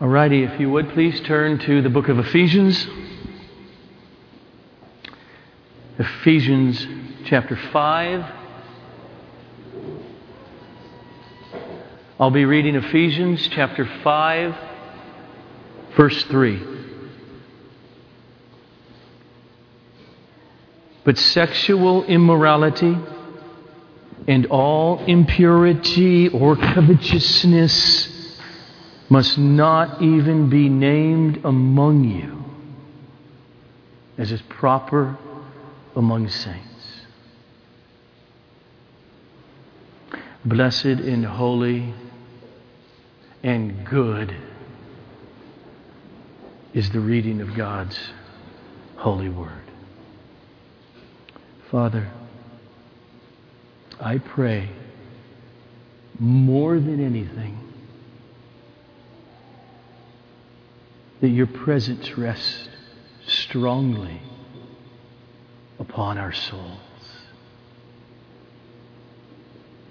Alrighty, if you would please turn to the book of Ephesians. Ephesians chapter 5. I'll be reading Ephesians chapter 5, verse 3. But sexual immorality and all impurity or covetousness must not even be named among you, as is proper among saints. Blessed and holy and good is the reading of God's holy word. Father, I pray more than anything that your presence rests strongly upon our souls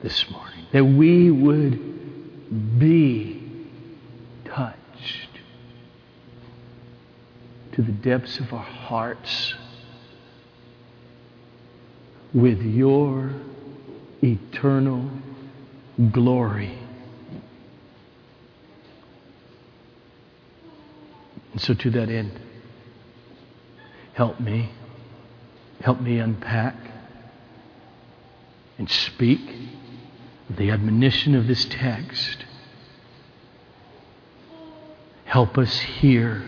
this morning. That we would be touched to the depths of our hearts with your eternal glory. And so, to that end, help me. Help me unpack and speak the admonition of this text. Help us hear.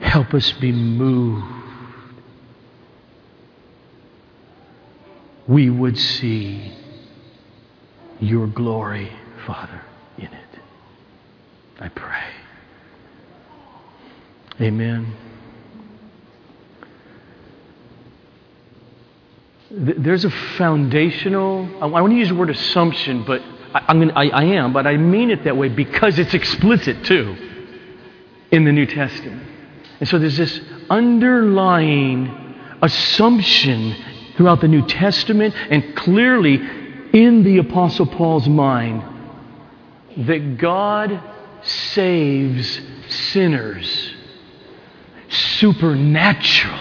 Help us be moved. We would see your glory, Father, in it. I pray. Amen. There's a foundational, I want to use the word assumption, but I, gonna, I, I am, but I mean it that way because it's explicit too in the New Testament. And so there's this underlying assumption throughout the New Testament and clearly in the Apostle Paul's mind that God saves sinners supernaturally.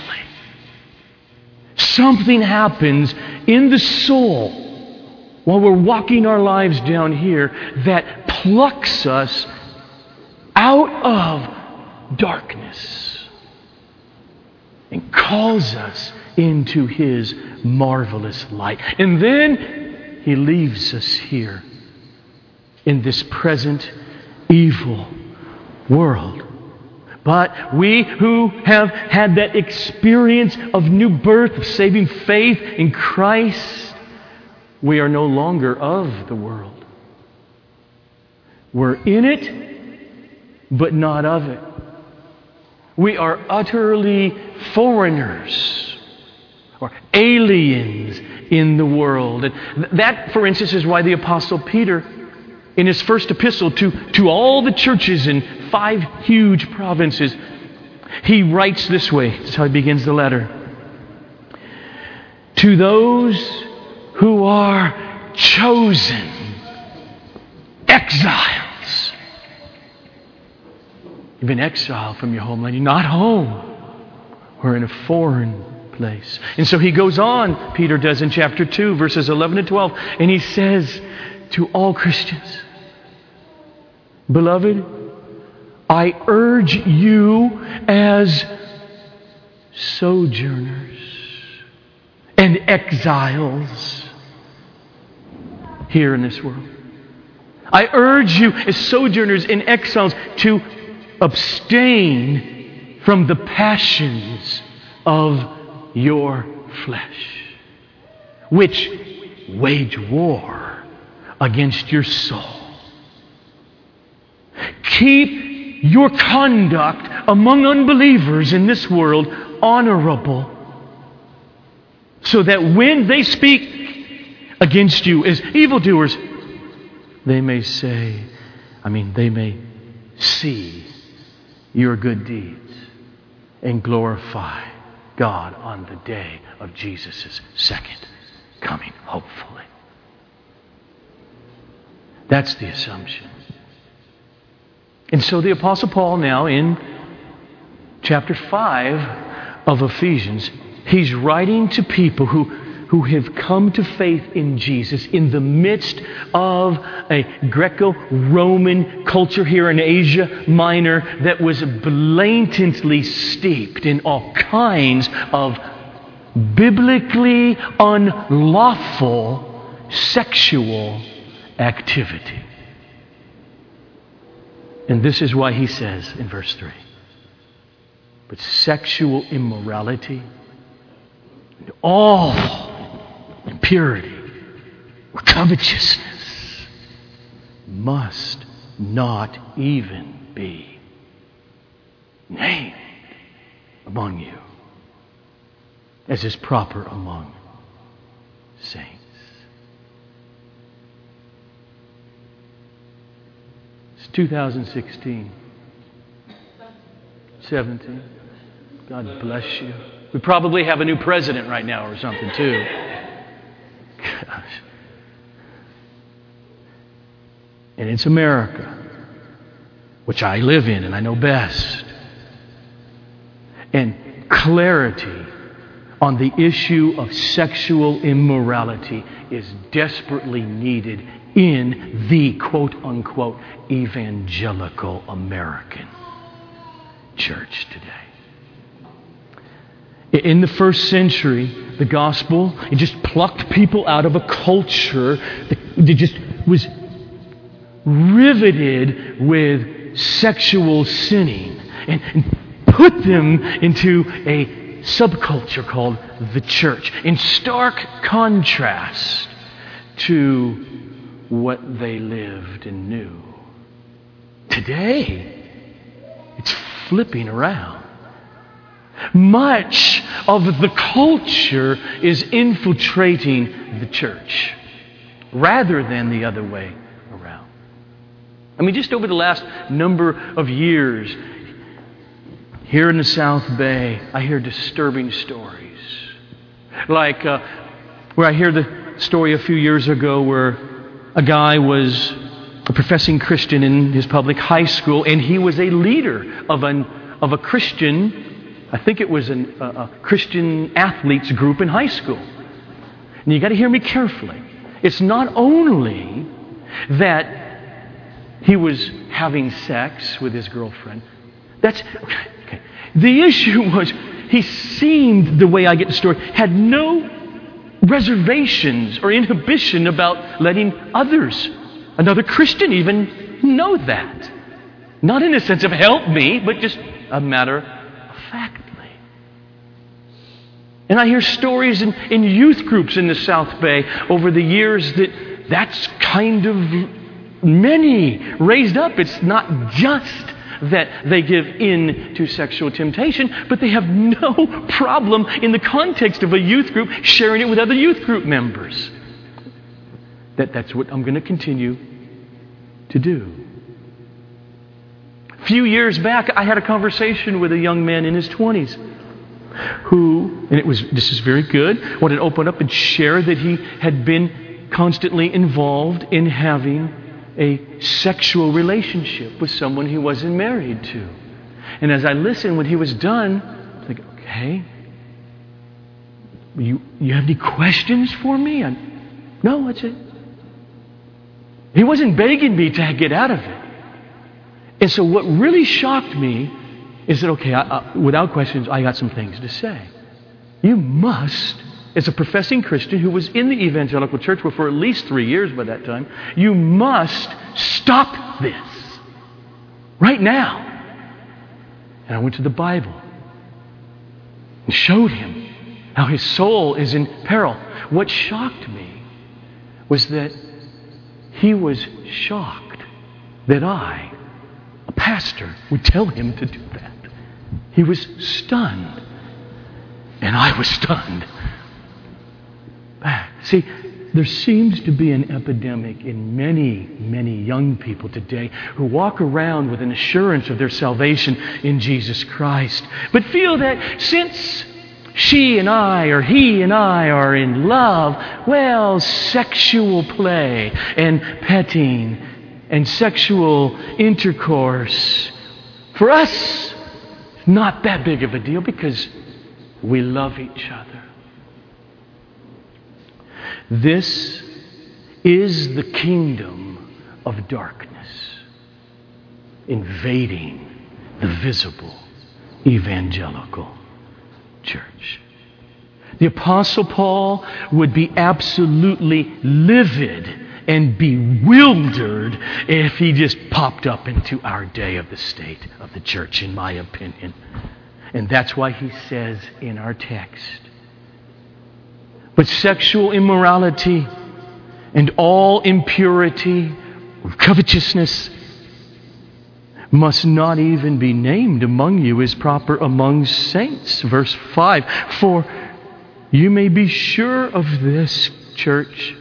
Something happens in the soul while we're walking our lives down here that plucks us out of darkness and calls us into His marvelous light. And then He leaves us here in this present evil world. But we who have had that experience of new birth, of saving faith in Christ, we are no longer of the world. We're in it, but not of it. We are utterly foreigners or aliens in the world. And that, for instance, is why the Apostle Peter in his first epistle to, to all the churches in five huge provinces, he writes this way. That's how he begins the letter. To those who are chosen, exiles. You've been exiled from your homeland. You're not home. We're in a foreign place. And so he goes on, Peter does in chapter 2, verses 11 to 12, and he says, to all Christians. Beloved, I urge you as sojourners and exiles here in this world. I urge you as sojourners and exiles to abstain from the passions of your flesh, which wage war against your soul. Keep your conduct among unbelievers in this world honorable, so that when they speak against you as evildoers, they may say, I mean, they may see your good deeds and glorify God on the day of Jesus' second coming, hopefully. That's the assumption. And so the Apostle Paul, now in chapter 5 of Ephesians, he's writing to people who, who have come to faith in Jesus in the midst of a Greco Roman culture here in Asia Minor that was blatantly steeped in all kinds of biblically unlawful sexual activity. And this is why he says in verse 3 But sexual immorality, and all impurity, or covetousness must not even be named among you, as is proper among saints. It's 2016. 17. God bless you. We probably have a new president right now or something, too. Gosh. And it's America, which I live in and I know best. And clarity on the issue of sexual immorality is desperately needed in the quote unquote evangelical American church today. In the first century, the gospel, it just plucked people out of a culture that just was riveted with sexual sinning and, and put them into a subculture called the church, in stark contrast to what they lived and knew. Today, it's flipping around. Much of the culture is infiltrating the church rather than the other way around. I mean, just over the last number of years, here in the South Bay, I hear disturbing stories. Like uh, where I hear the story a few years ago where a guy was a professing Christian in his public high school, and he was a leader of, an, of a Christian, I think it was an, a, a Christian athletes group in high school. And you got to hear me carefully. It's not only that he was having sex with his girlfriend. That's okay. The issue was he seemed, the way I get the story, had no reservations or inhibition about letting others, another Christian even, know that. Not in a sense of help me, but just a matter of factly. And I hear stories in, in youth groups in the South Bay over the years that that's kind of many raised up. It's not just that they give in to sexual temptation, but they have no problem in the context of a youth group sharing it with other youth group members. That, that's what I'm going to continue to do. A few years back, I had a conversation with a young man in his 20s who, and it was, this is very good, wanted to open up and share that he had been constantly involved in having a sexual relationship with someone he wasn't married to. And as I listened, when he was done, I was like, okay, you, you have any questions for me? And, no, that's it. He wasn't begging me to get out of it. And so what really shocked me is that, okay, I, I, without questions, I got some things to say. You must as a professing Christian who was in the evangelical church for at least three years by that time, you must stop this right now. And I went to the Bible and showed him how his soul is in peril. What shocked me was that he was shocked that I, a pastor, would tell him to do that. He was stunned. And I was stunned. See, there seems to be an epidemic in many, many young people today who walk around with an assurance of their salvation in Jesus Christ, but feel that since she and I or he and I are in love, well, sexual play and petting and sexual intercourse, for us, not that big of a deal because we love each other. This is the kingdom of darkness invading the visible evangelical church. The Apostle Paul would be absolutely livid and bewildered if he just popped up into our day of the state of the church, in my opinion. And that's why he says in our text, but sexual immorality and all impurity, covetousness, must not even be named among you as proper among saints. Verse 5 For you may be sure of this, church,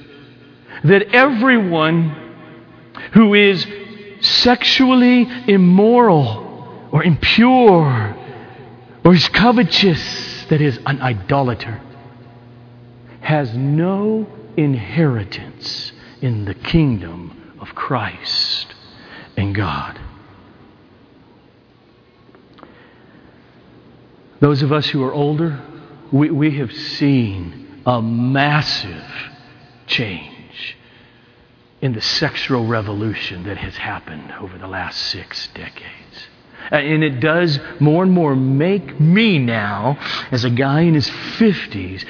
that everyone who is sexually immoral or impure or is covetous, that is, an idolater, has no inheritance in the kingdom of Christ and God. Those of us who are older, we, we have seen a massive change in the sexual revolution that has happened over the last six decades. Uh, and it does more and more make me now, as a guy in his 50s,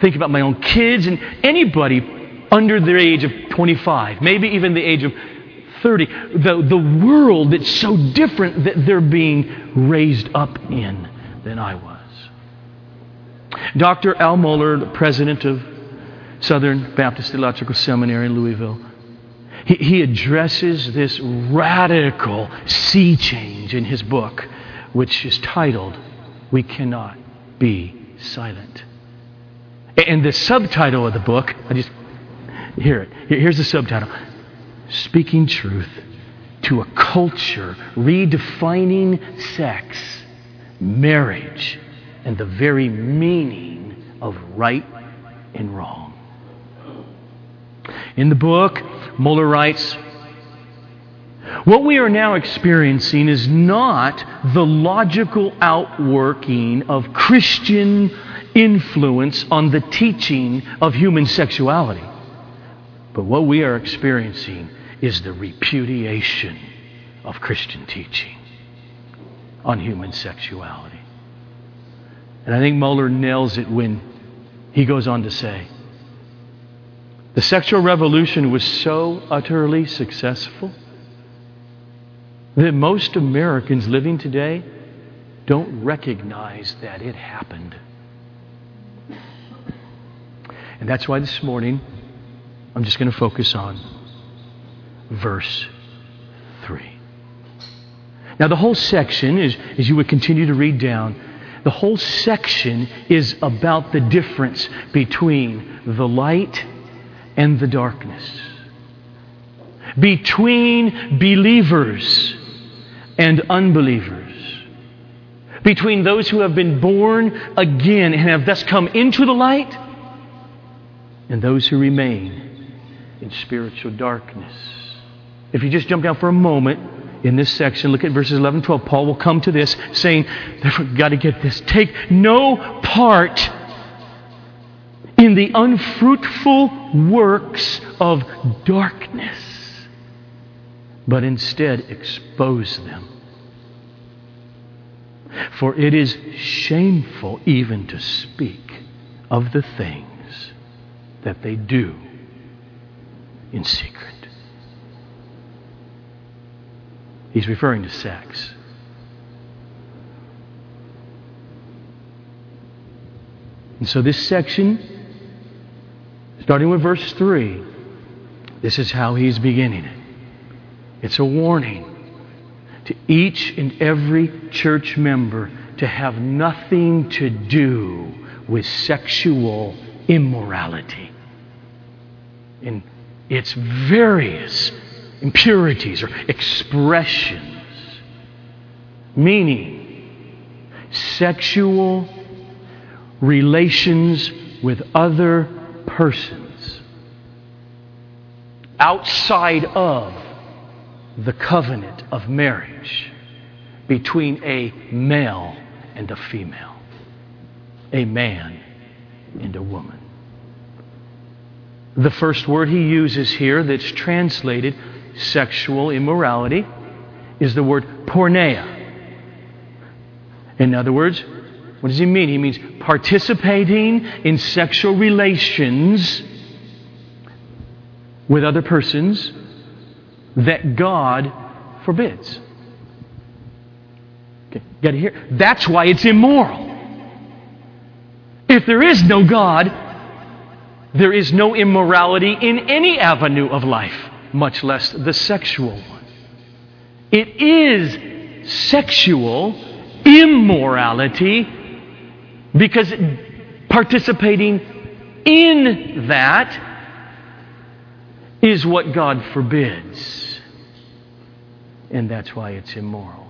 think about my own kids and anybody under the age of 25, maybe even the age of 30, the, the world that's so different that they're being raised up in than I was. Dr. Al Mohler, the president of Southern Baptist Theological Seminary in Louisville, he, he addresses this radical sea change in his book, which is titled, We Cannot Be Silent. And the subtitle of the book, I just hear it. Here's the subtitle Speaking Truth to a Culture Redefining Sex, Marriage, and the very meaning of right and wrong. In the book, Mohler writes, what we are now experiencing is not the logical outworking of Christian influence on the teaching of human sexuality. But what we are experiencing is the repudiation of Christian teaching on human sexuality. And I think Mohler nails it when he goes on to say the sexual revolution was so utterly successful that most Americans living today don't recognize that it happened. And that's why this morning I'm just going to focus on verse 3. Now, the whole section, is, as you would continue to read down, the whole section is about the difference between the light and the darkness, between believers and unbelievers, between those who have been born again and have thus come into the light and those who remain in spiritual darkness. If you just jump down for a moment in this section, look at verses 11 and 12. Paul will come to this saying, we've got to get this. Take no part in the unfruitful works of darkness, but instead expose them. For it is shameful even to speak of the things that they do in secret. He's referring to sex. And so, this section, starting with verse 3, this is how he's beginning it. It's a warning to each and every church member to have nothing to do with sexual immorality in its various impurities or expressions. Meaning, sexual relations with other persons outside of the covenant of marriage between a male and a female, a man and a woman. The first word he uses here that's translated sexual immorality is the word porneia. In other words, what does he mean? He means participating in sexual relations with other persons that God forbids. Okay, got to hear? That's why it's immoral. If there is no God, there is no immorality in any avenue of life, much less the sexual one. It is sexual immorality because participating in that is what God forbids. And that's why it's immoral.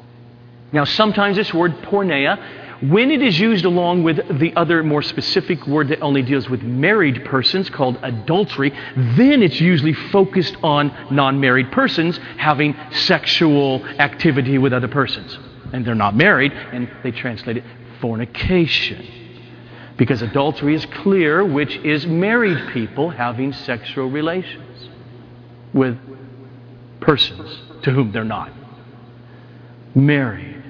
Now, sometimes this word porneia when it is used along with the other more specific word that only deals with married persons called adultery, then it's usually focused on non married persons having sexual activity with other persons. And they're not married, and they translate it fornication. Because adultery is clear, which is married people having sexual relations with persons to whom they're not married.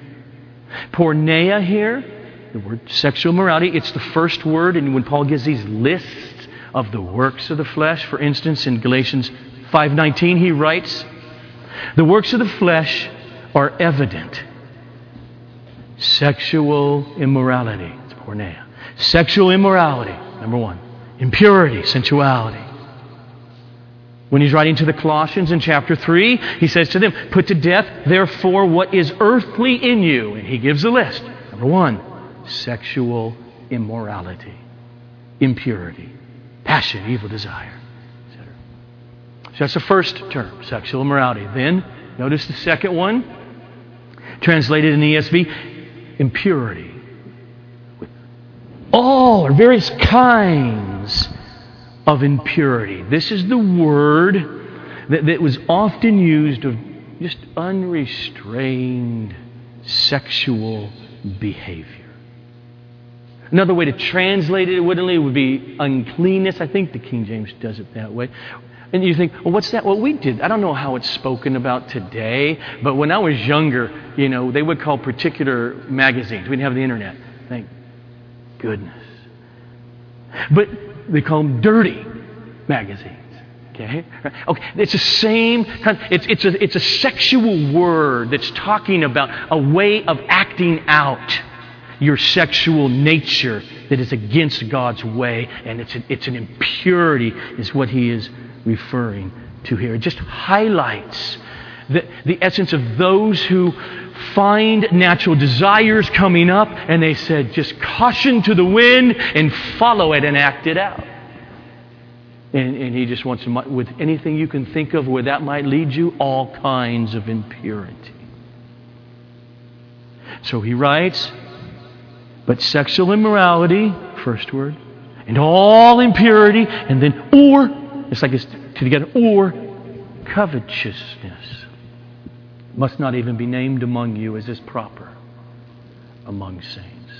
Porneia here, the word sexual morality, it's the first word, and when Paul gives these lists of the works of the flesh, for instance, in Galatians 5:19, he writes, "The works of the flesh are evident: sexual immorality, it's porneia. Sexual immorality, number one. Impurity, sensuality. When he's writing to the Colossians in chapter 3, he says to them, Put to death, therefore, what is earthly in you. And he gives a list. Number one, sexual immorality, impurity, passion, evil desire, etc. So that's the first term, sexual immorality. Then, notice the second one, translated in the ESV, impurity. with All or various kinds of impurity. This is the word that, that was often used of just unrestrained sexual behavior. Another way to translate it wouldn't would be uncleanness. I think the King James does it that way. And you think, well, what's that? Well, we did. I don't know how it's spoken about today, but when I was younger, you know, they would call particular magazines. We didn't have the internet. Thank goodness. But they call them dirty magazines. Okay? Okay. It's the same kind it's, it's, a, it's a sexual word that's talking about a way of acting out your sexual nature that is against God's way, and it's an, it's an impurity, is what he is referring to here. It just highlights the, the essence of those who find natural desires coming up and they said, just caution to the wind and follow it and act it out. And, and he just wants to, with anything you can think of where that might lead you, all kinds of impurity. So he writes, but sexual immorality, first word, and all impurity, and then or, it's like it's together, or covetousness must not even be named among you as is proper among saints.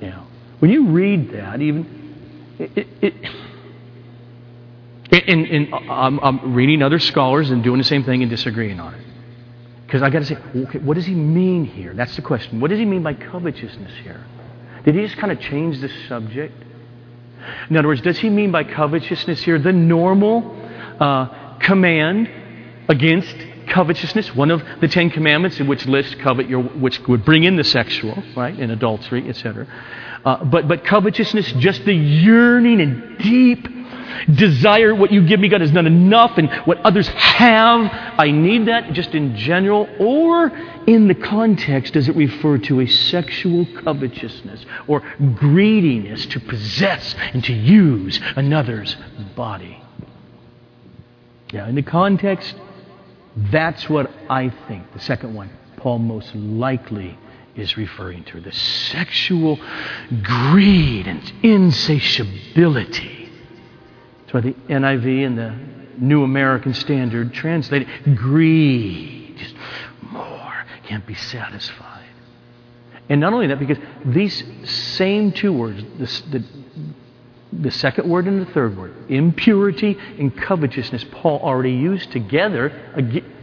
Now, when you read that, even it, it, it and, and I'm, I'm, reading other scholars and doing the same thing and disagreeing on it. Because I got to say, okay, what does he mean here? That's the question. What does he mean by covetousness here? Did he just kind of change the subject? In other words, does he mean by covetousness here the normal uh, command against covetousness, one of the Ten Commandments, in which lists covet your, which would bring in the sexual, right, and adultery, etc. Uh, but but covetousness, just the yearning and deep desire. What you give me, God, is not enough, and what others have, I need that. Just in general, or in the context, does it refer to a sexual covetousness or greediness to possess and to use another's body? Yeah, in the context that's what I think, the second one, Paul most likely is referring to the sexual greed and insatiability. Why the NIV and the New American Standard translated greed. Just more. Can't be satisfied. And not only that, because these same two words, the, the, the second word and the third word, impurity and covetousness, Paul already used together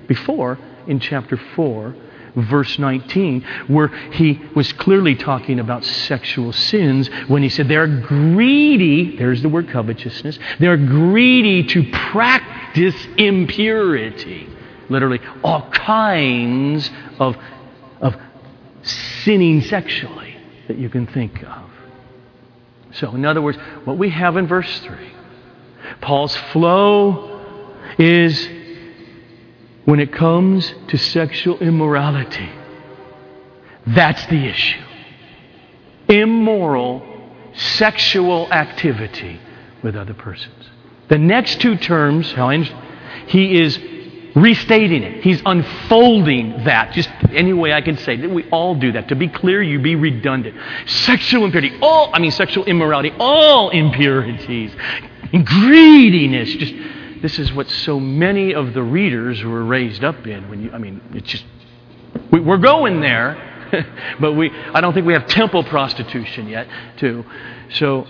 before in chapter 4 verse 19, where he was clearly talking about sexual sins when he said they're greedy, there's the word covetousness, they're greedy to practice impurity. Literally, all kinds of, of sinning sexually that you can think of. So, in other words, what we have in verse 3, Paul's flow is when it comes to sexual immorality. That's the issue. Immoral sexual activity with other persons. The next two terms, he is restating it. He's unfolding that. Just any way I can say that We all do that. To be clear, you be redundant. Sexual impurity, all, I mean, sexual immorality, all impurities, greediness, just this is what so many of the readers were raised up in. When you, I mean, it's just we, we're going there, but we I don't think we have temple prostitution yet, too. So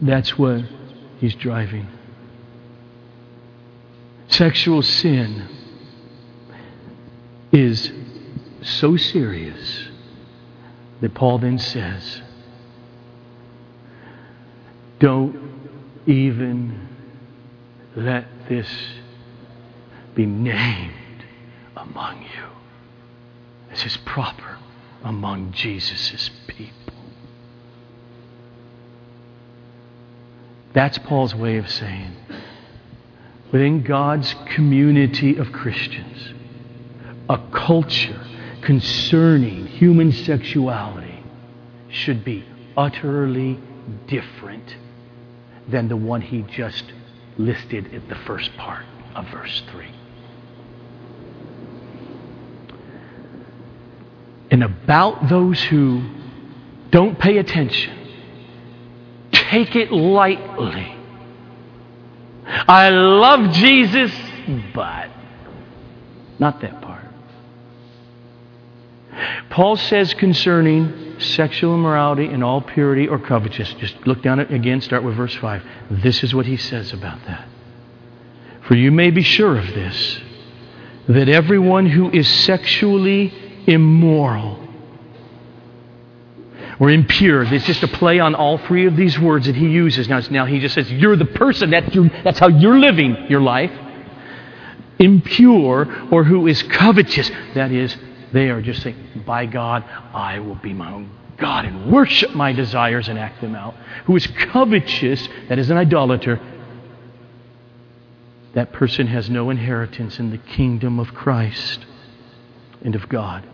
that's what he's driving. Sexual sin is so serious that Paul then says, don't even let this be named among you as is proper among Jesus' people. That's Paul's way of saying within God's community of Christians, a culture concerning human sexuality should be utterly different than the one he just listed in the first part of verse 3. And about those who don't pay attention, take it lightly. I love Jesus, but not that part. Paul says concerning sexual immorality and all purity or covetousness, just look down it again, start with verse 5. This is what he says about that. For you may be sure of this, that everyone who is sexually immoral or impure, it's just a play on all three of these words that he uses. Now, now he just says, You're the person, that's, your, that's how you're living your life. Impure or who is covetous, that is, they are just saying, By God, I will be my own God and worship my desires and act them out. Who is covetous, that is an idolater, that person has no inheritance in the kingdom of Christ and of God.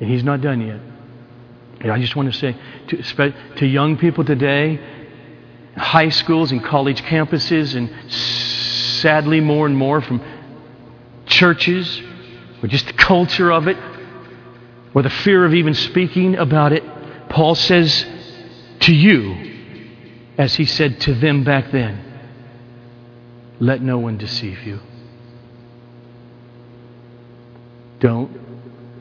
And he's not done yet. And I just want to say to, to young people today, high schools and college campuses, and sadly more and more from churches, or just the culture of it, or the fear of even speaking about it, Paul says to you, as he said to them back then, let no one deceive you. Don't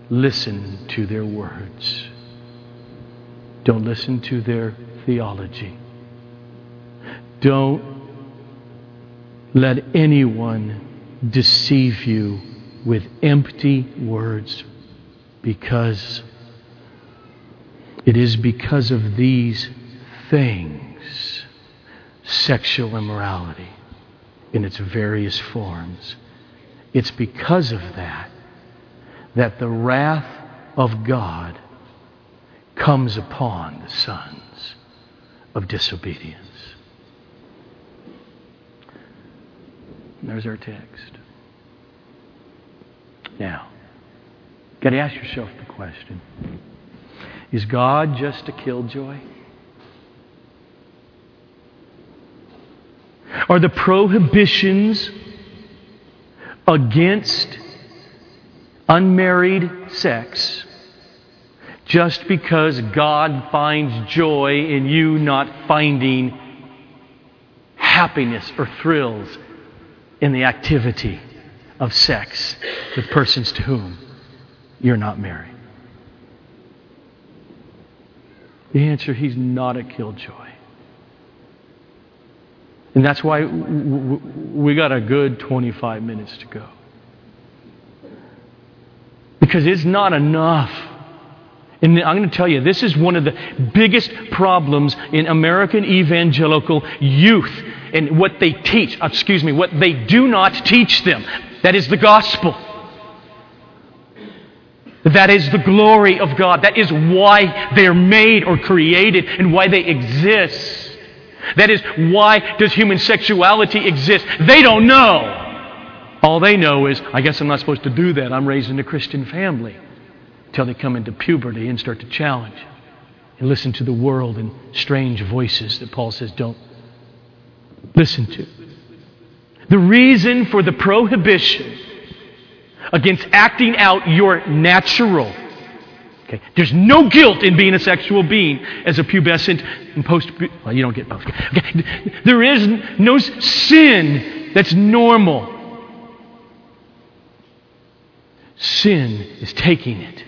listen to their words. Don't listen to their theology. Don't let anyone deceive you with empty words because it is because of these things sexual immorality in its various forms. It's because of that that the wrath of God comes upon the sons of disobedience. And there's our text. Now, You've got to ask yourself the question Is God just a killjoy? Are the prohibitions against unmarried sex just because God finds joy in you not finding happiness or thrills in the activity of sex with persons to whom you're not married? The answer he's not a killjoy. And that's why we got a good 25 minutes to go. Because it's not enough. And I'm going to tell you, this is one of the biggest problems in American evangelical youth and what they teach, excuse me, what they do not teach them. That is the gospel. That is the glory of God. That is why they're made or created and why they exist. That is, why does human sexuality exist? They don't know. All they know is, I guess I'm not supposed to do that. I'm raised in a Christian family. Until they come into puberty and start to challenge and listen to the world and strange voices that Paul says don't listen to. The reason for the prohibition against acting out your natural Okay? There's no guilt in being a sexual being as a pubescent and post. Well, you don't get post. Okay? There is no sin that's normal. Sin is taking it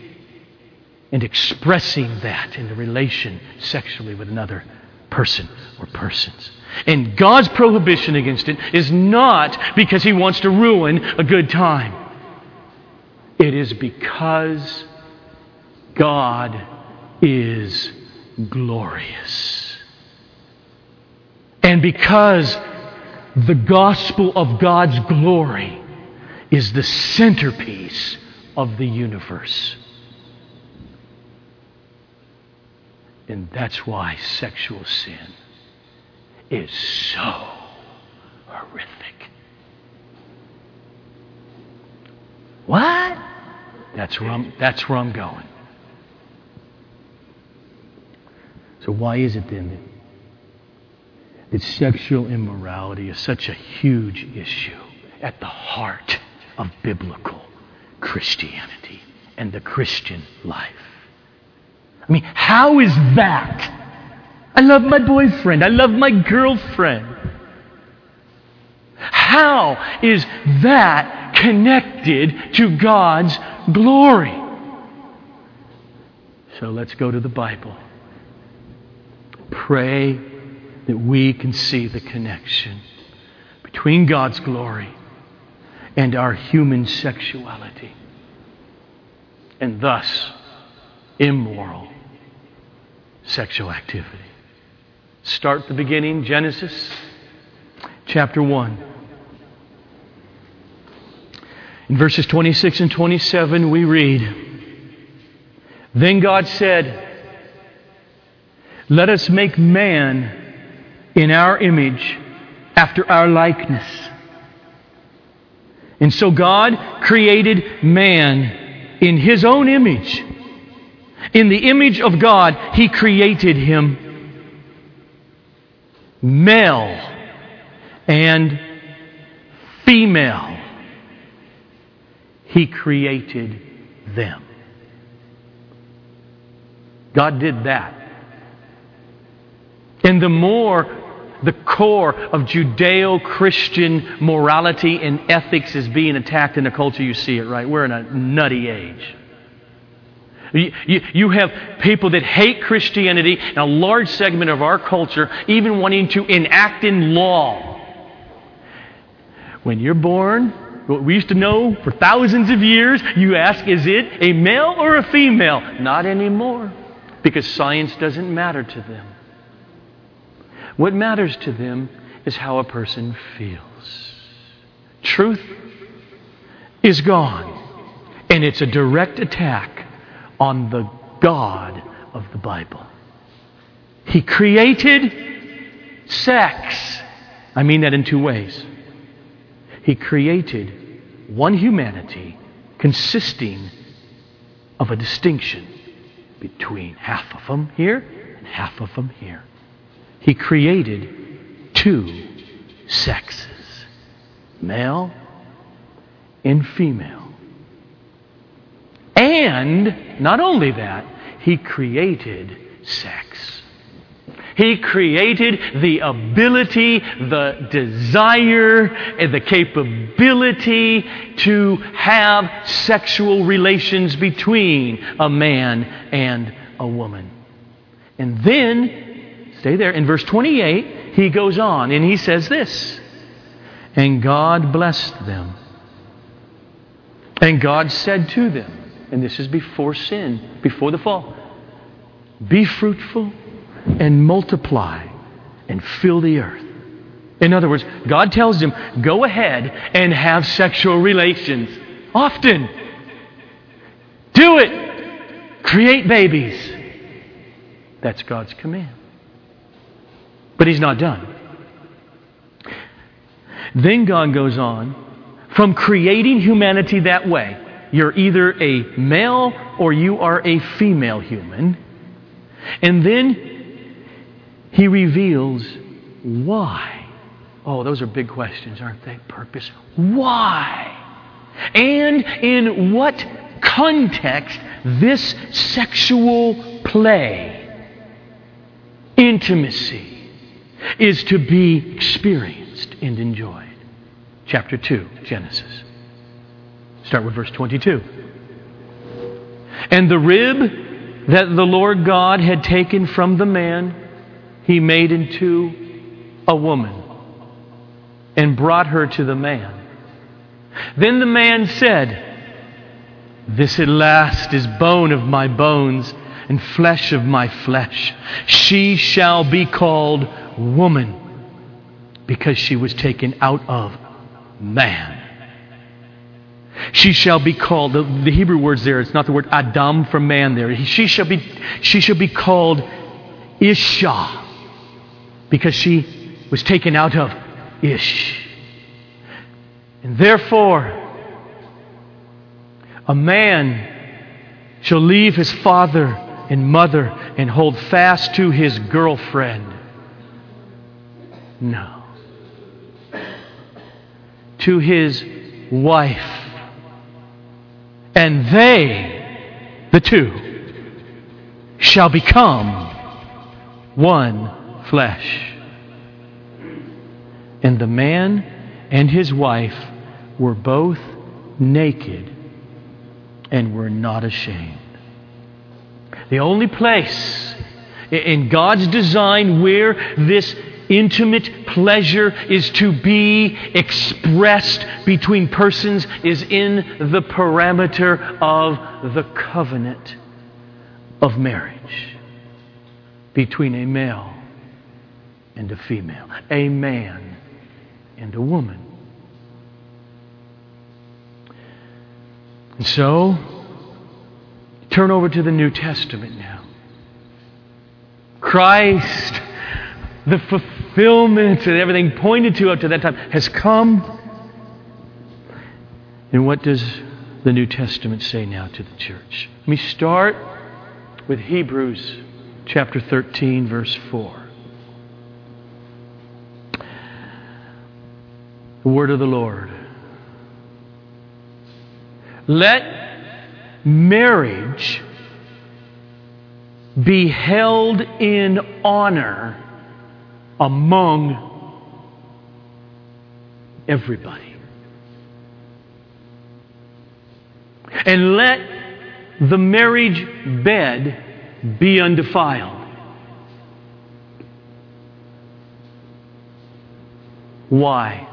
and expressing that in the relation sexually with another person or persons. And God's prohibition against it is not because He wants to ruin a good time. It is because God is glorious. And because the gospel of God's glory is the centerpiece of the universe. And that's why sexual sin is so horrific. What? That's where I'm, that's where I'm going. So, why is it then that sexual immorality is such a huge issue at the heart of biblical Christianity and the Christian life? I mean, how is that? I love my boyfriend. I love my girlfriend. How is that connected to God's glory? So let's go to the Bible. Pray that we can see the connection between God's glory and our human sexuality, and thus immoral sexual activity. Start the beginning, Genesis chapter 1. In verses 26 and 27, we read Then God said, let us make man in our image, after our likeness. And so God created man in his own image. In the image of God, he created him male and female. He created them. God did that. And the more the core of Judeo Christian morality and ethics is being attacked in the culture, you see it, right? We're in a nutty age. You, you, you, have people that hate Christianity, and a large segment of our culture even wanting to enact in law. When you're born, what we used to know for thousands of years, you ask, is it a male or a female? Not anymore, because science doesn't matter to them. What matters to them is how a person feels. Truth is gone, and it's a direct attack on the God of the Bible. He created sex. I mean that in two ways. He created one humanity consisting of a distinction between half of them here and half of them here. He created two sexes, male and female. And not only that, he created sex. He created the ability, the desire, and the capability to have sexual relations between a man and a woman. And then, stay there, in verse 28, he goes on and he says this And God blessed them. And God said to them, and this is before sin, before the fall, Be fruitful and multiply and fill the earth. In other words, God tells them, Go ahead and have sexual relations often. Do it. Create babies. That's God's command. But He's not done. Then God goes on from creating humanity that way. You're either a male or you are a female human. And then He reveals why. Oh, those are big questions, aren't they? Purpose. Why? And in what context this sexual play intimacy is to be experienced and enjoyed. Chapter 2, Genesis. Start with verse 22. And the rib that the Lord God had taken from the man, he made into a woman and brought her to the man. Then the man said, This at last is bone of my bones and flesh of my flesh. She shall be called woman because she was taken out of man. She shall be called, the, the, Hebrew words there, it's not the word Adam for man there. She shall be, she shall be called Isha because she was taken out of Ish. And therefore, a man shall leave his father and mother and hold fast to his girlfriend. No. To his wife. And they, the two, shall become one flesh. And the man and his wife were both naked and were not ashamed. The only place in God's design where this intimate pleasure is to be expressed between persons is in the parameter of the covenant of marriage between a male and a female, a man and a woman. And so, Turn over to the New Testament now. Christ, the fulfillment and everything pointed to up to that time, has come. And what does the New Testament say now to the church? Let me start with Hebrews chapter 13, verse 4. The word of the Lord. Let marriage be held in honor among everybody. And let the marriage bed be undefiled. Why?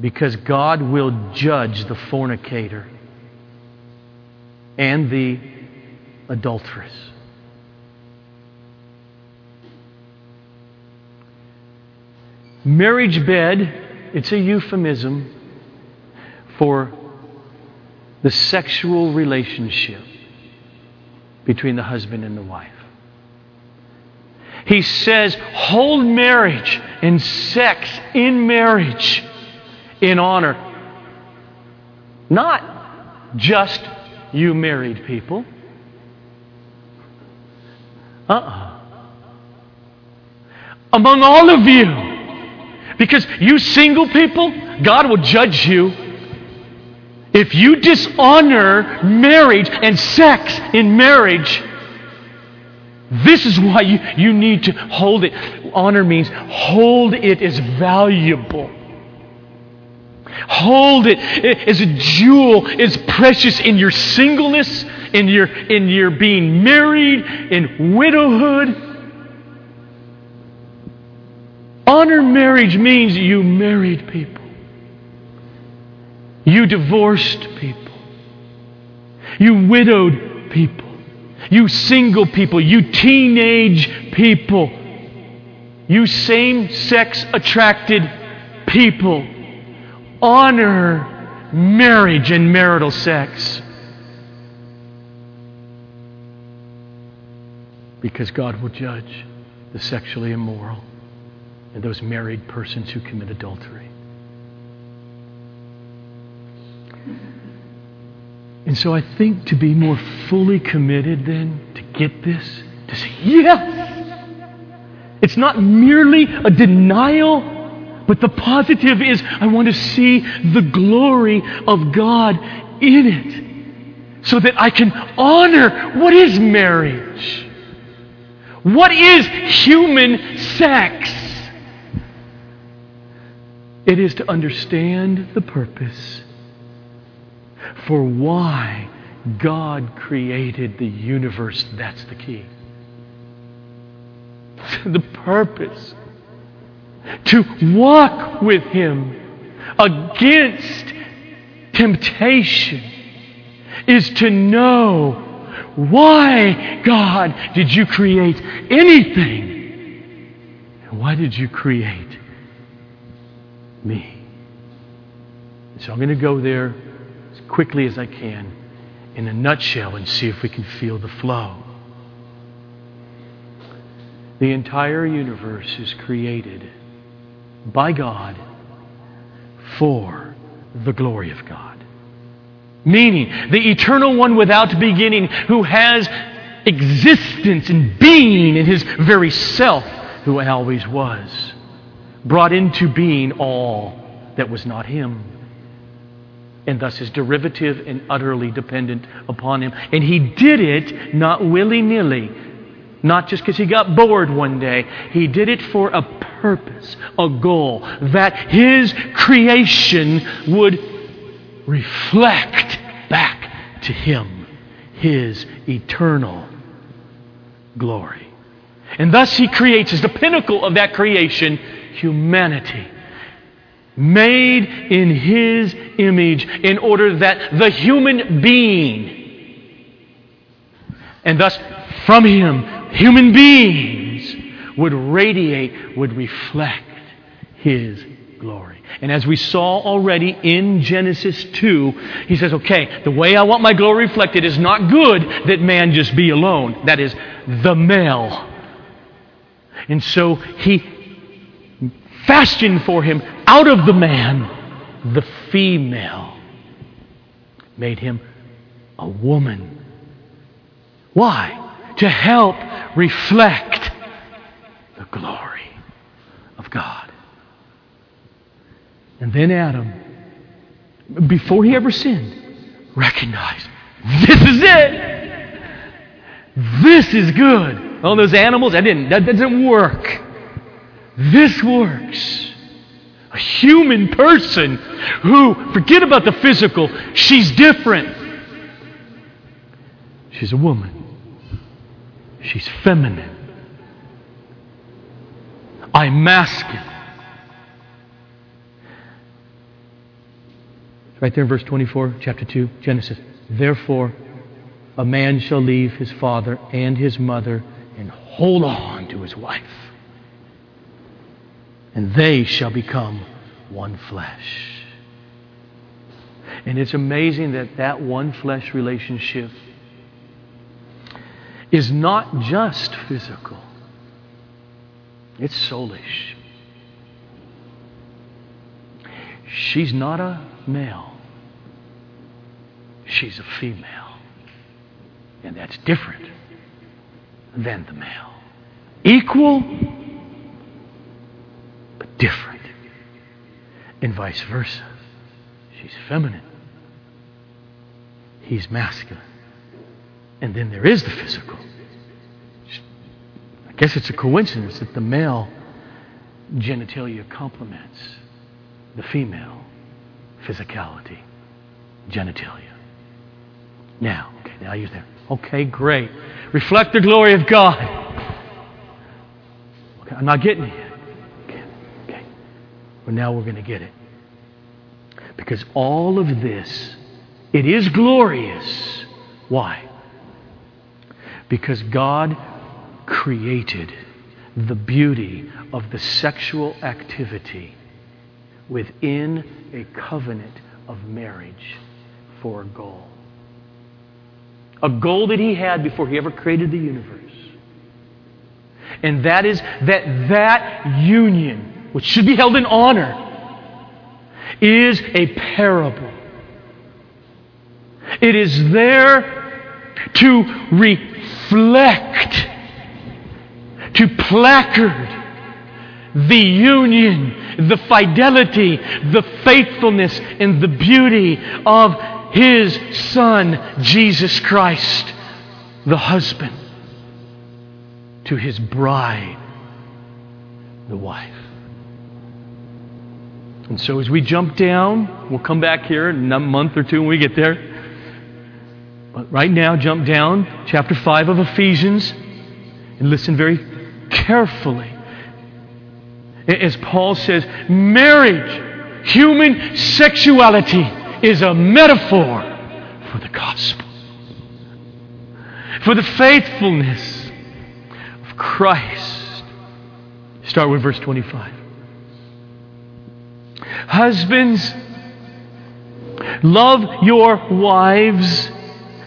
Because God will judge the fornicator and the adulteress. Marriage bed, it's a euphemism for the sexual relationship between the husband and the wife. He says, hold marriage and sex in marriage in honor. Not just you married people. Uh uh-uh. uh Among all of you. Because you single people, God will judge you. If you dishonor marriage and sex in marriage, This is why you, you need to hold it. Honor means hold it as valuable. Hold it as a jewel, as precious in your singleness, in your, in your being married, in widowhood. Honor marriage means you married people. You divorced people. You widowed people. You single people. You teenage people. You same sex attracted people. Honor marriage and marital sex. Because God will judge the sexually immoral and those married persons who commit adultery. And so I think to be more fully committed then, to get this, to say, yes! It's not merely a denial, but the positive is I want to see the glory of God in it. So that I can honor what is marriage? What is human sex? It is to understand the purpose for why God created the universe. That's the key. the purpose to walk with Him against temptation is to know why, God, did you create anything? And why did you create me? So I'm going to go there as quickly as I can in a nutshell and see if we can feel the flow. The entire universe is created by God for the glory of God. Meaning, the eternal one without beginning, who has existence and being in his very self, who always was, brought into being all that was not him and thus is derivative and utterly dependent upon Him. And He did it not willy nilly, not just because He got bored one day. He did it for a purpose, a goal, that His creation would reflect back to Him His eternal glory. And thus He creates, as the pinnacle of that creation, humanity made in His image in order that the human being, and thus from Him, human beings, would radiate, would reflect His glory. And as we saw already in Genesis 2, he says, okay, the way I want my glory reflected is not good that man just be alone. That is, the male. And so he fashioned for him out of the man the female, made him a woman. Why? To help reflect the glory of God. And then Adam, before he ever sinned, recognized this is it. This is good. All those animals, that didn't that doesn't work. This works. A human person who, forget about the physical, she's different. She's a woman. She's feminine. I'm masculine. Right there in verse 24, chapter 2, Genesis. Therefore, a man shall leave his father and his mother and hold on to his wife and they shall become one flesh. And it's amazing that that one flesh relationship is not just physical, it's soulish. She's not a male, she's a female. And that's different than the male. Equal different. And vice versa. She's feminine. He's masculine. And then there is the physical. I guess it's a coincidence that the male genitalia complements the female physicality, genitalia. Now, okay, now you're there. Okay, great. Reflect the glory of God. Okay, I'm not getting it. But now we're going to get it. Because all of this, it is glorious. Why? Because God created the beauty of the sexual activity within a covenant of marriage for a goal. A goal that he had before he ever created the universe. And that is that that union, which should be held in honor, is a parable. It is there to reflect, to placard the union, the fidelity, the faithfulness, and the beauty of His Son, Jesus Christ, the husband, to His bride, the wife. And so as we jump down, we'll come back here in a month or two when we get there. But right now, jump down, chapter 5 of Ephesians, and listen very carefully. As Paul says, marriage, human sexuality, is a metaphor for the gospel, for the faithfulness of Christ. Start with verse 25. Husbands, love your wives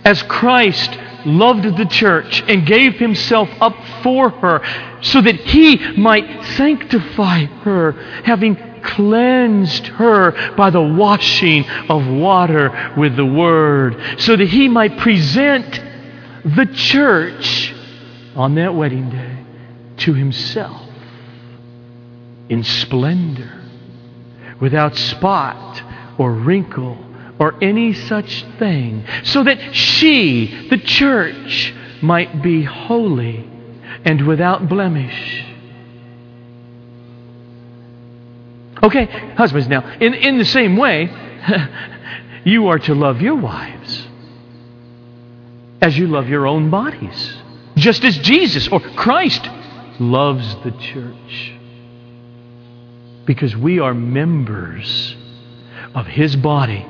as Christ loved the church and gave himself up for her so that he might sanctify her, having cleansed her by the washing of water with the word, so that he might present the church on that wedding day to himself in splendor without spot or wrinkle or any such thing, so that she, the church, might be holy and without blemish. Okay, husbands, now, in, in the same way, you are to love your wives as you love your own bodies, just as Jesus or Christ loves the church because we are members of his body.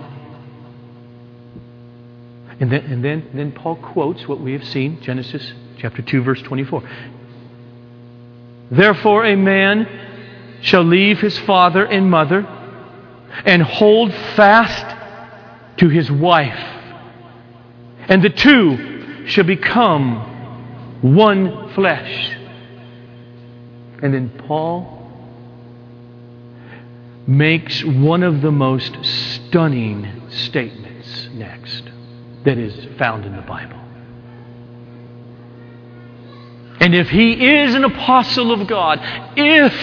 And then, and then, then Paul quotes what we have seen, Genesis chapter 2, verse 24. Therefore, a man shall leave his father and mother and hold fast to his wife, and the two shall become one flesh. And then Paul makes one of the most stunning statements next that is found in the Bible. And if he is an apostle of God, if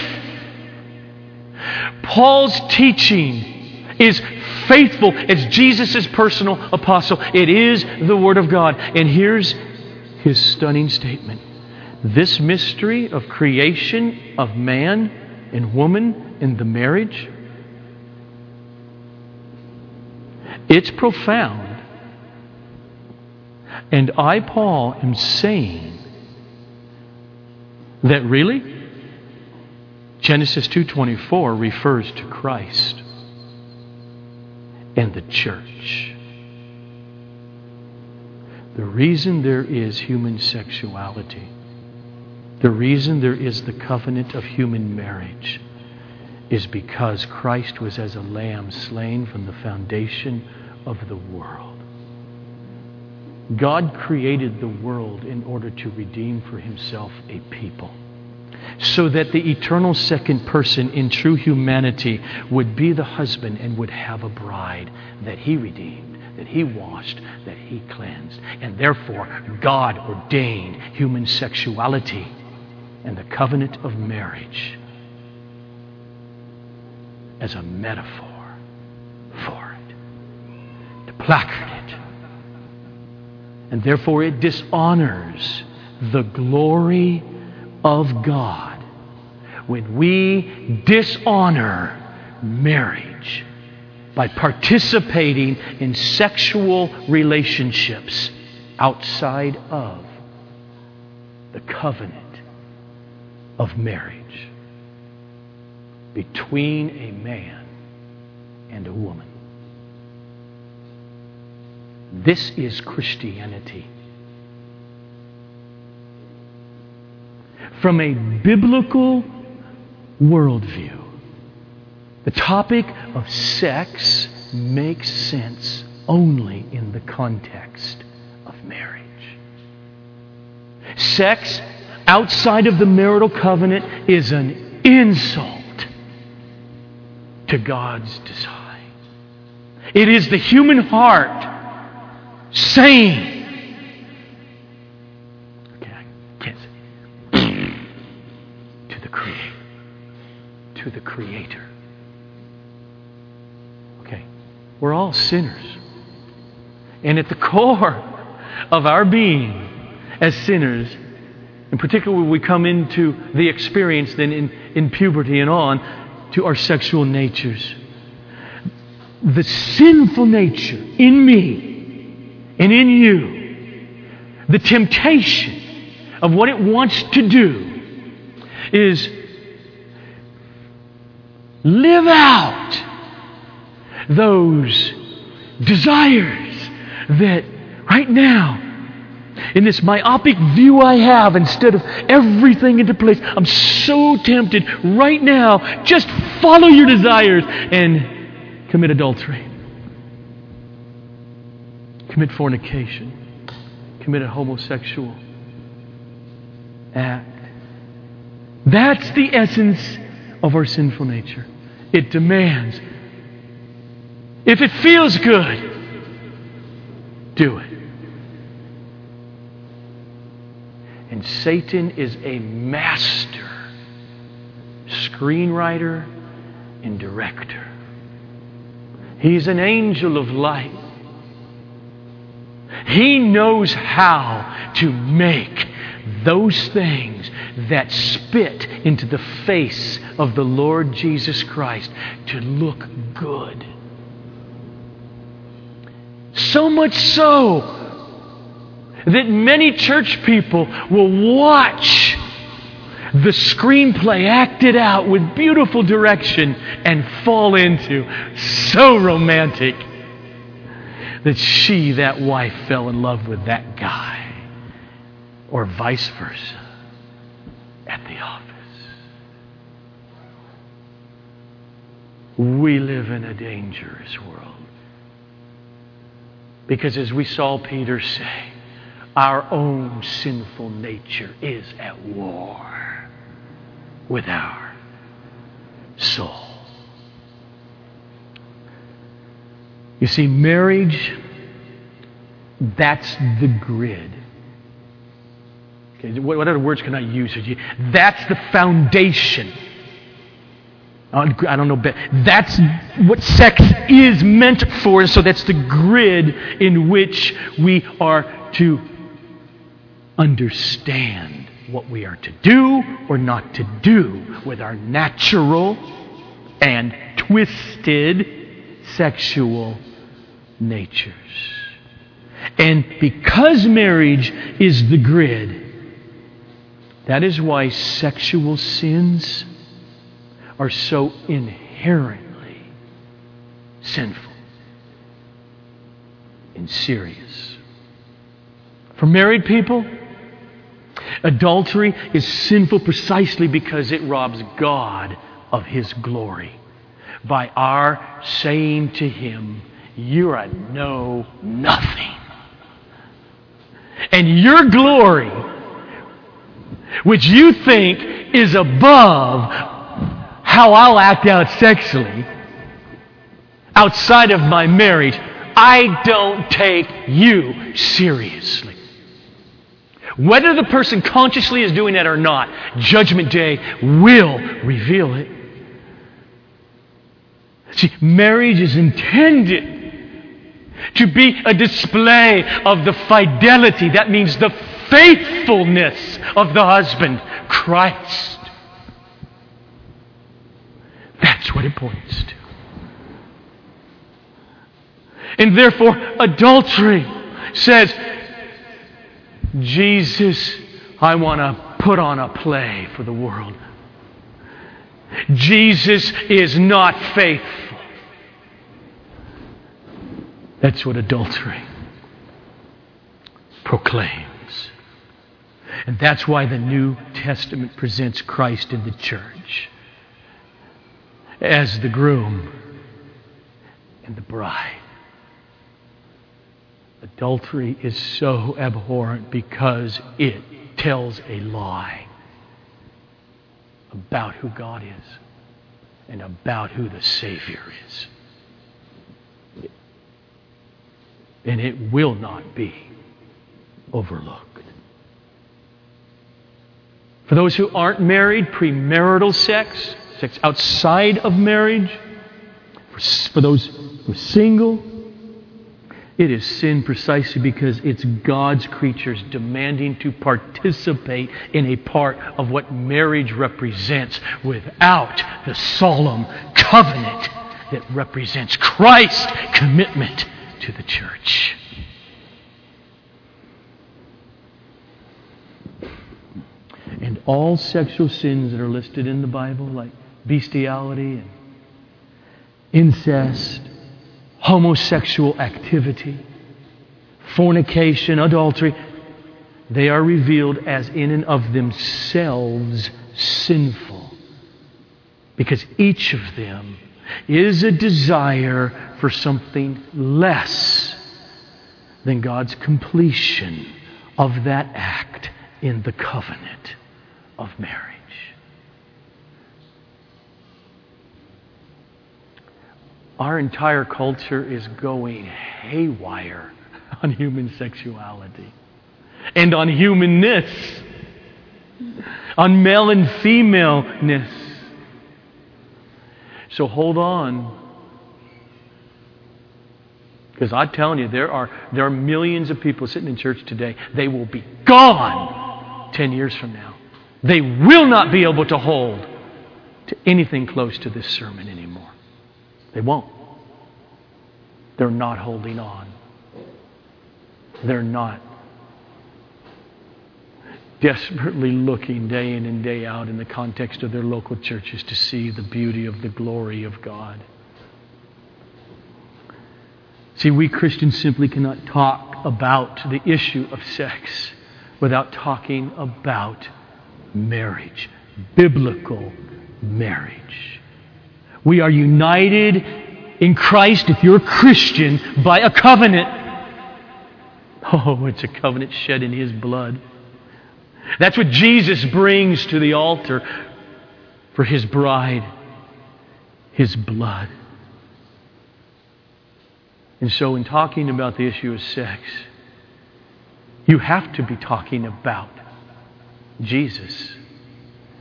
Paul's teaching is faithful as Jesus' personal apostle, it is the Word of God. And here's his stunning statement this mystery of creation of man and woman in the marriage It's profound. And I, Paul, am saying that really Genesis 2:24 refers to Christ and the church. The reason there is human sexuality, the reason there is the covenant of human marriage is because Christ was as a lamb slain from the foundation of the world. God created the world in order to redeem for himself a people. So that the eternal second person in true humanity would be the husband and would have a bride that he redeemed, that he washed, that he cleansed. And therefore, God ordained human sexuality and the covenant of marriage as a metaphor for it, to placard it. And therefore, it dishonors the glory of God when we dishonor marriage by participating in sexual relationships outside of the covenant of marriage between a man and a woman. This is Christianity. From a biblical worldview, the topic of sex makes sense only in the context of marriage. Sex outside of the marital covenant is an insult to God's design. It is the human heart saying, okay, I can't say, to the Creator. To the Creator. Okay, we're all sinners. And at the core of our being as sinners, in particular when we come into the experience then in, in puberty and on to our sexual natures. The sinful nature in me and in you, the temptation of what it wants to do is live out those desires that right now in this myopic view I have, instead of everything into place, I'm so tempted right now, just follow your desires and commit adultery, commit fornication, commit a homosexual act. That's the essence of our sinful nature. It demands, if it feels good, do it. And Satan is a master screenwriter and director. He's an angel of light. He knows how to make those things that spit into the face of the Lord Jesus Christ to look good. So much so that many church people will watch the screenplay acted out with beautiful direction and fall into so romantic that she, that wife, fell in love with that guy, or vice versa at the office. We live in a dangerous world. Because as we saw Peter say, our own sinful nature is at war with our soul. You see, marriage, that's the grid. Okay, what other words can I use? That's the foundation. I don't know, but that's what sex is meant for. So that's the grid in which we are to understand what we are to do or not to do with our natural and twisted sexual natures. And because marriage is the grid, that is why sexual sins are so inherently sinful and serious. For married people, Adultery is sinful precisely because it robs God of His glory by our saying to Him, You're a no nothing. And your glory, which you think is above how I'll act out sexually outside of my marriage, I don't take you seriously. Whether the person consciously is doing that or not, Judgment Day will reveal it. See, marriage is intended to be a display of the fidelity, that means the faithfulness of the husband, Christ. That's what it points to. And therefore, adultery says, Jesus, I want to put on a play for the world. Jesus is not faithful. That's what adultery proclaims. And that's why the New Testament presents Christ in the church as the groom and the bride. Adultery is so abhorrent because it tells a lie about who God is and about who the Savior is. And it will not be overlooked. For those who aren't married, premarital sex, sex outside of marriage, for, for those who are single, it is sin precisely because it's God's creatures demanding to participate in a part of what marriage represents without the solemn covenant that represents Christ's commitment to the church. And all sexual sins that are listed in the Bible, like bestiality and incest, homosexual activity, fornication, adultery, they are revealed as in and of themselves sinful. Because each of them is a desire for something less than God's completion of that act in the covenant of marriage. Our entire culture is going haywire on human sexuality and on humanness, on male and femaleness. So hold on. Because I'm telling you, there are, there are millions of people sitting in church today. They will be gone 10 years from now. They will not be able to hold to anything close to this sermon anymore. They won't. They're not holding on. They're not desperately looking day in and day out in the context of their local churches to see the beauty of the glory of God. See, we Christians simply cannot talk about the issue of sex without talking about marriage, biblical marriage. We are united in Christ if you're a Christian by a covenant. Oh, it's a covenant shed in His blood. That's what Jesus brings to the altar for His bride, His blood. And so, in talking about the issue of sex, you have to be talking about Jesus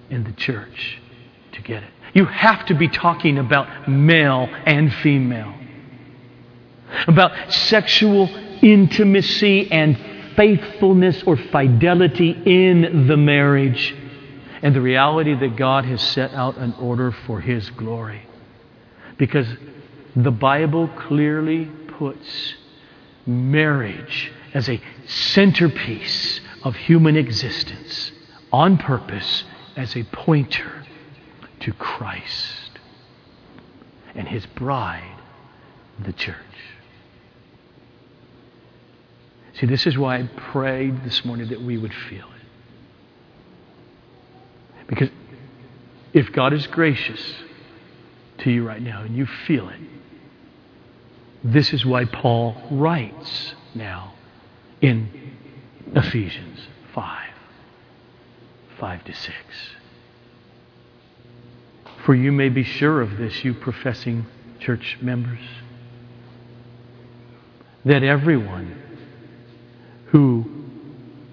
and the church to get it. You have to be talking about male and female, about sexual intimacy and faithfulness or fidelity in the marriage, and the reality that God has set out an order for His glory. Because the Bible clearly puts marriage as a centerpiece of human existence on purpose as a pointer to Christ and his bride, the church. See, this is why I prayed this morning that we would feel it. Because if God is gracious to you right now and you feel it, this is why Paul writes now in Ephesians 5 5 to 6. For you may be sure of this, you professing church members, that everyone who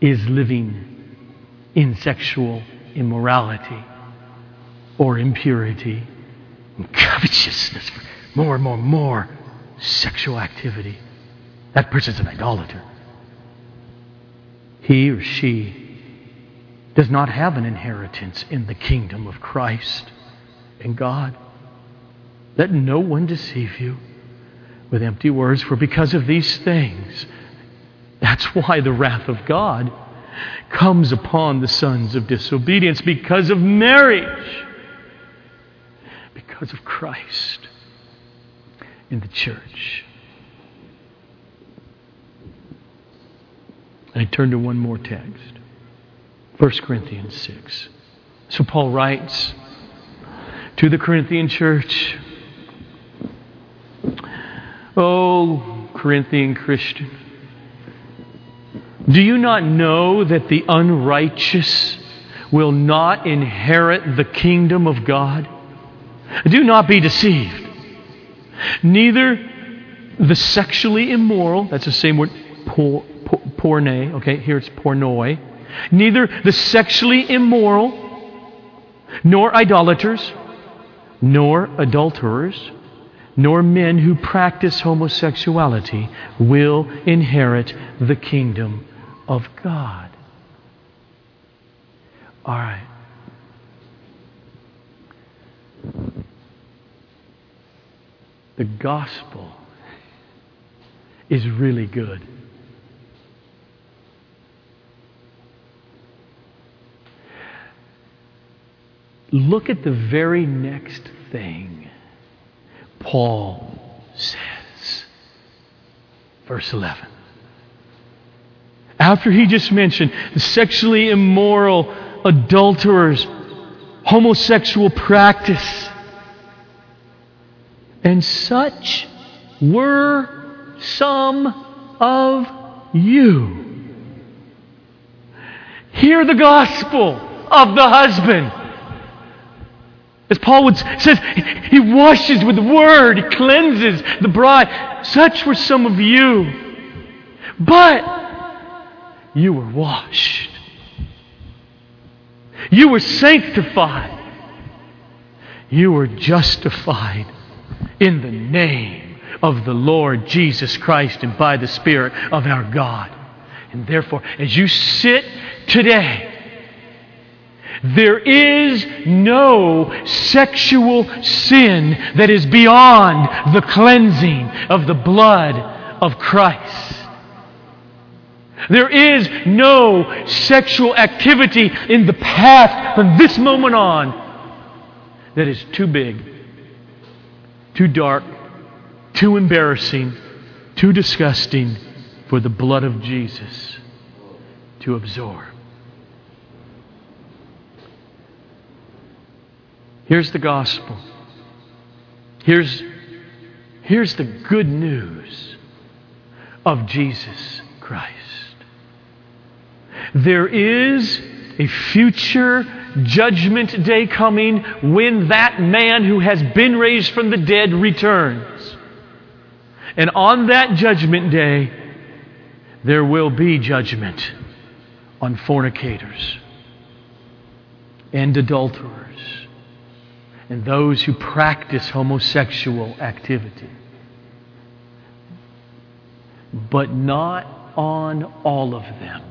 is living in sexual immorality or impurity covetousness, more and more and more sexual activity, that person's an idolater. he or she does not have an inheritance in the kingdom of Christ and God. Let no one deceive you with empty words, for because of these things, that's why the wrath of God comes upon the sons of disobedience because of marriage, because of Christ in the church. I turn to one more text 1 Corinthians 6. So Paul writes to the Corinthian church Oh, Corinthian Christian, do you not know that the unrighteous will not inherit the kingdom of God? Do not be deceived. Neither the sexually immoral, that's the same word, por, por, porne, okay, here it's pornoi. Neither the sexually immoral, nor idolaters, nor adulterers, nor men who practice homosexuality will inherit the kingdom of God. All right. The gospel is really good. Look at the very next thing Paul says. Verse 11. After he just mentioned the sexually immoral, adulterers, homosexual practice, and such were some of you. Hear the gospel of the husband. As Paul would says, he washes with the word, he cleanses the bride. Such were some of you. But you were washed. You were sanctified. You were justified in the name of the Lord Jesus Christ and by the Spirit of our God. And therefore, as you sit today, there is no sexual sin that is beyond the cleansing of the blood of Christ. There is no sexual activity in the past from this moment on that is too big, too dark, too embarrassing, too disgusting for the blood of Jesus to absorb. Here's the gospel. Here's, here's the good news of Jesus Christ. There is a future judgment day coming when that man who has been raised from the dead returns. And on that judgment day, there will be judgment on fornicators and adulterers and those who practice homosexual activity. But not on all of them.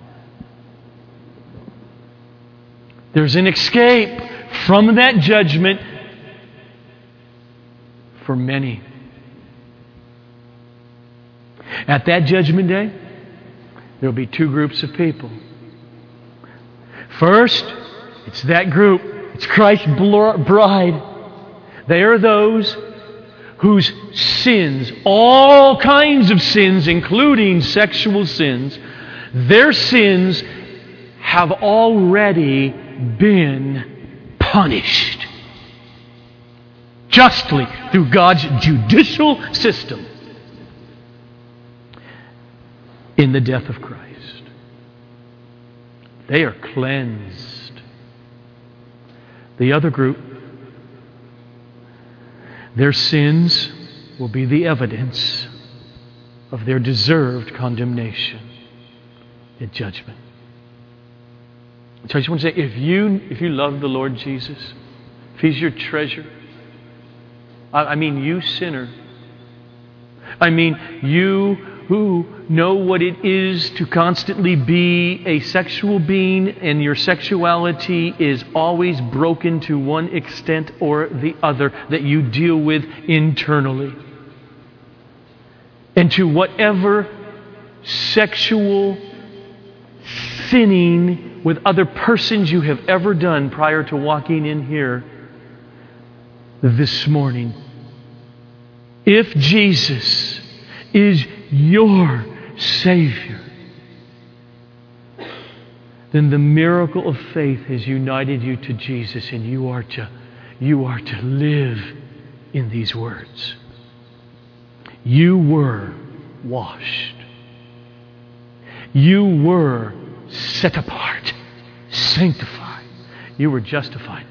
There's an escape from that judgment for many. At that judgment day, there will be two groups of people. First, it's that group, it's Christ's bride they are those whose sins, all kinds of sins, including sexual sins, their sins have already been punished justly through God's judicial system in the death of Christ. They are cleansed. The other group their sins will be the evidence of their deserved condemnation at judgment. So I just want to say if you, if you love the Lord Jesus, if He's your treasure, I, I mean, you sinner, I mean, you who know what it is to constantly be a sexual being and your sexuality is always broken to one extent or the other that you deal with internally. And to whatever sexual sinning with other persons you have ever done prior to walking in here this morning. If Jesus is your Savior, then the miracle of faith has united you to Jesus, and you are to, you are to live in these words. You were washed. You were set apart, sanctified. You were justified.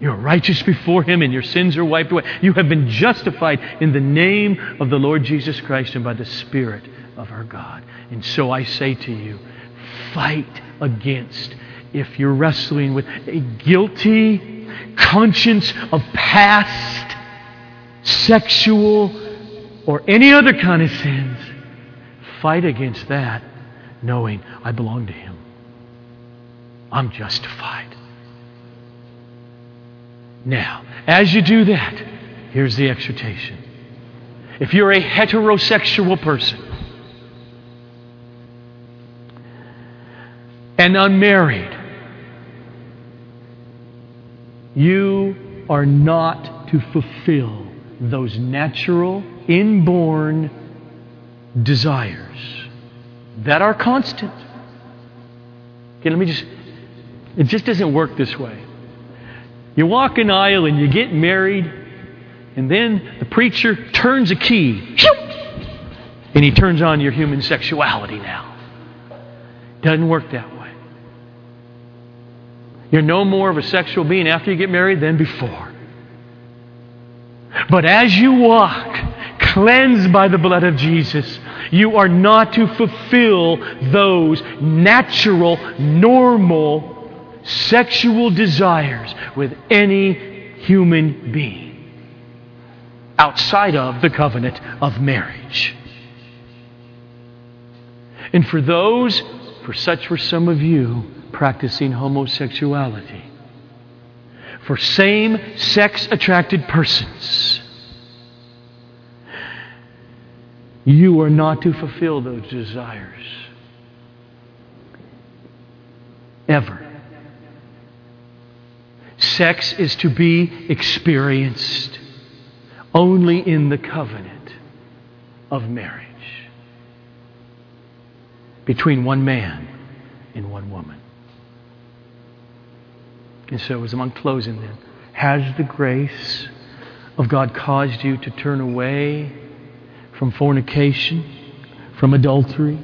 You're righteous before Him and your sins are wiped away. You have been justified in the name of the Lord Jesus Christ and by the Spirit of our God. And so I say to you, fight against if you're wrestling with a guilty conscience of past sexual or any other kind of sins. Fight against that knowing I belong to Him. I'm justified. Now, as you do that, here's the exhortation. If you're a heterosexual person and unmarried, you are not to fulfill those natural, inborn desires that are constant. Okay, let me just, it just doesn't work this way. You walk an aisle and you get married, and then the preacher turns a key, and he turns on your human sexuality now. Doesn't work that way. You're no more of a sexual being after you get married than before. But as you walk, cleansed by the blood of Jesus, you are not to fulfill those natural, normal sexual desires with any human being outside of the covenant of marriage. And for those, for such were some of you practicing homosexuality, for same sex attracted persons, you are not to fulfill those desires. Ever. Sex is to be experienced only in the covenant of marriage between one man and one woman. And so, as I'm closing then, has the grace of God caused you to turn away from fornication, from adultery,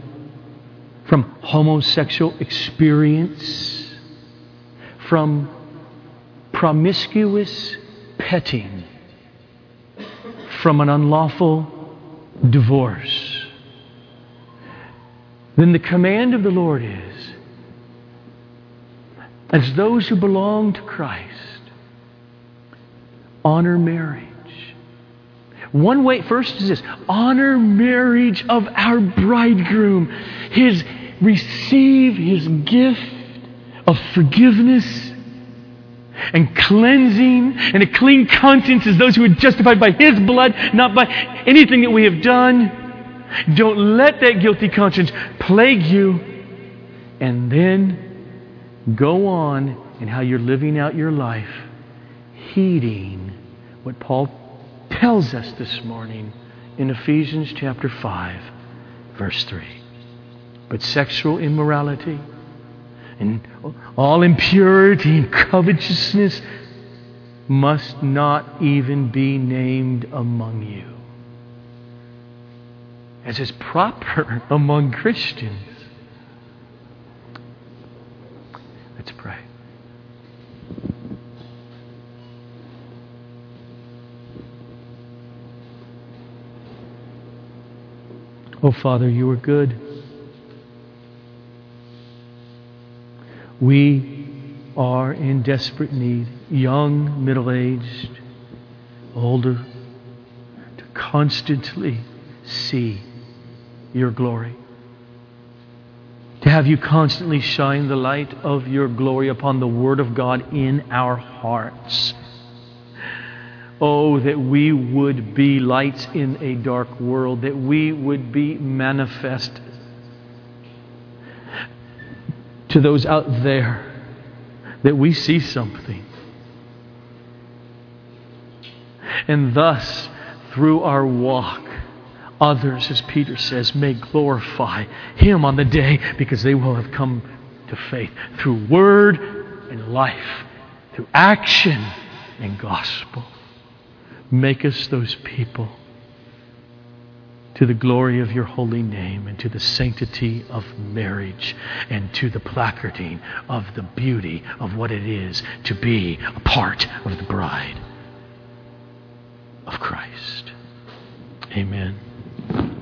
from homosexual experience, from promiscuous petting from an unlawful divorce, then the command of the Lord is as those who belong to Christ, honor marriage. One way, first is this honor marriage of our bridegroom. His receive his gift of forgiveness and cleansing and a clean conscience as those who are justified by His blood, not by anything that we have done. Don't let that guilty conscience plague you. And then go on in how you're living out your life, heeding what Paul tells us this morning in Ephesians chapter 5, verse 3. But sexual immorality, and all impurity and covetousness must not even be named among you. As is proper among Christians. Let's pray. Oh, Father, you are good. We are in desperate need, young, middle aged, older, to constantly see your glory. To have you constantly shine the light of your glory upon the Word of God in our hearts. Oh, that we would be lights in a dark world, that we would be manifest to those out there, that we see something. And thus, through our walk, others, as Peter says, may glorify Him on the day because they will have come to faith through word and life, through action and gospel. Make us those people to the glory of your holy name and to the sanctity of marriage and to the placarding of the beauty of what it is to be a part of the bride of Christ. Amen.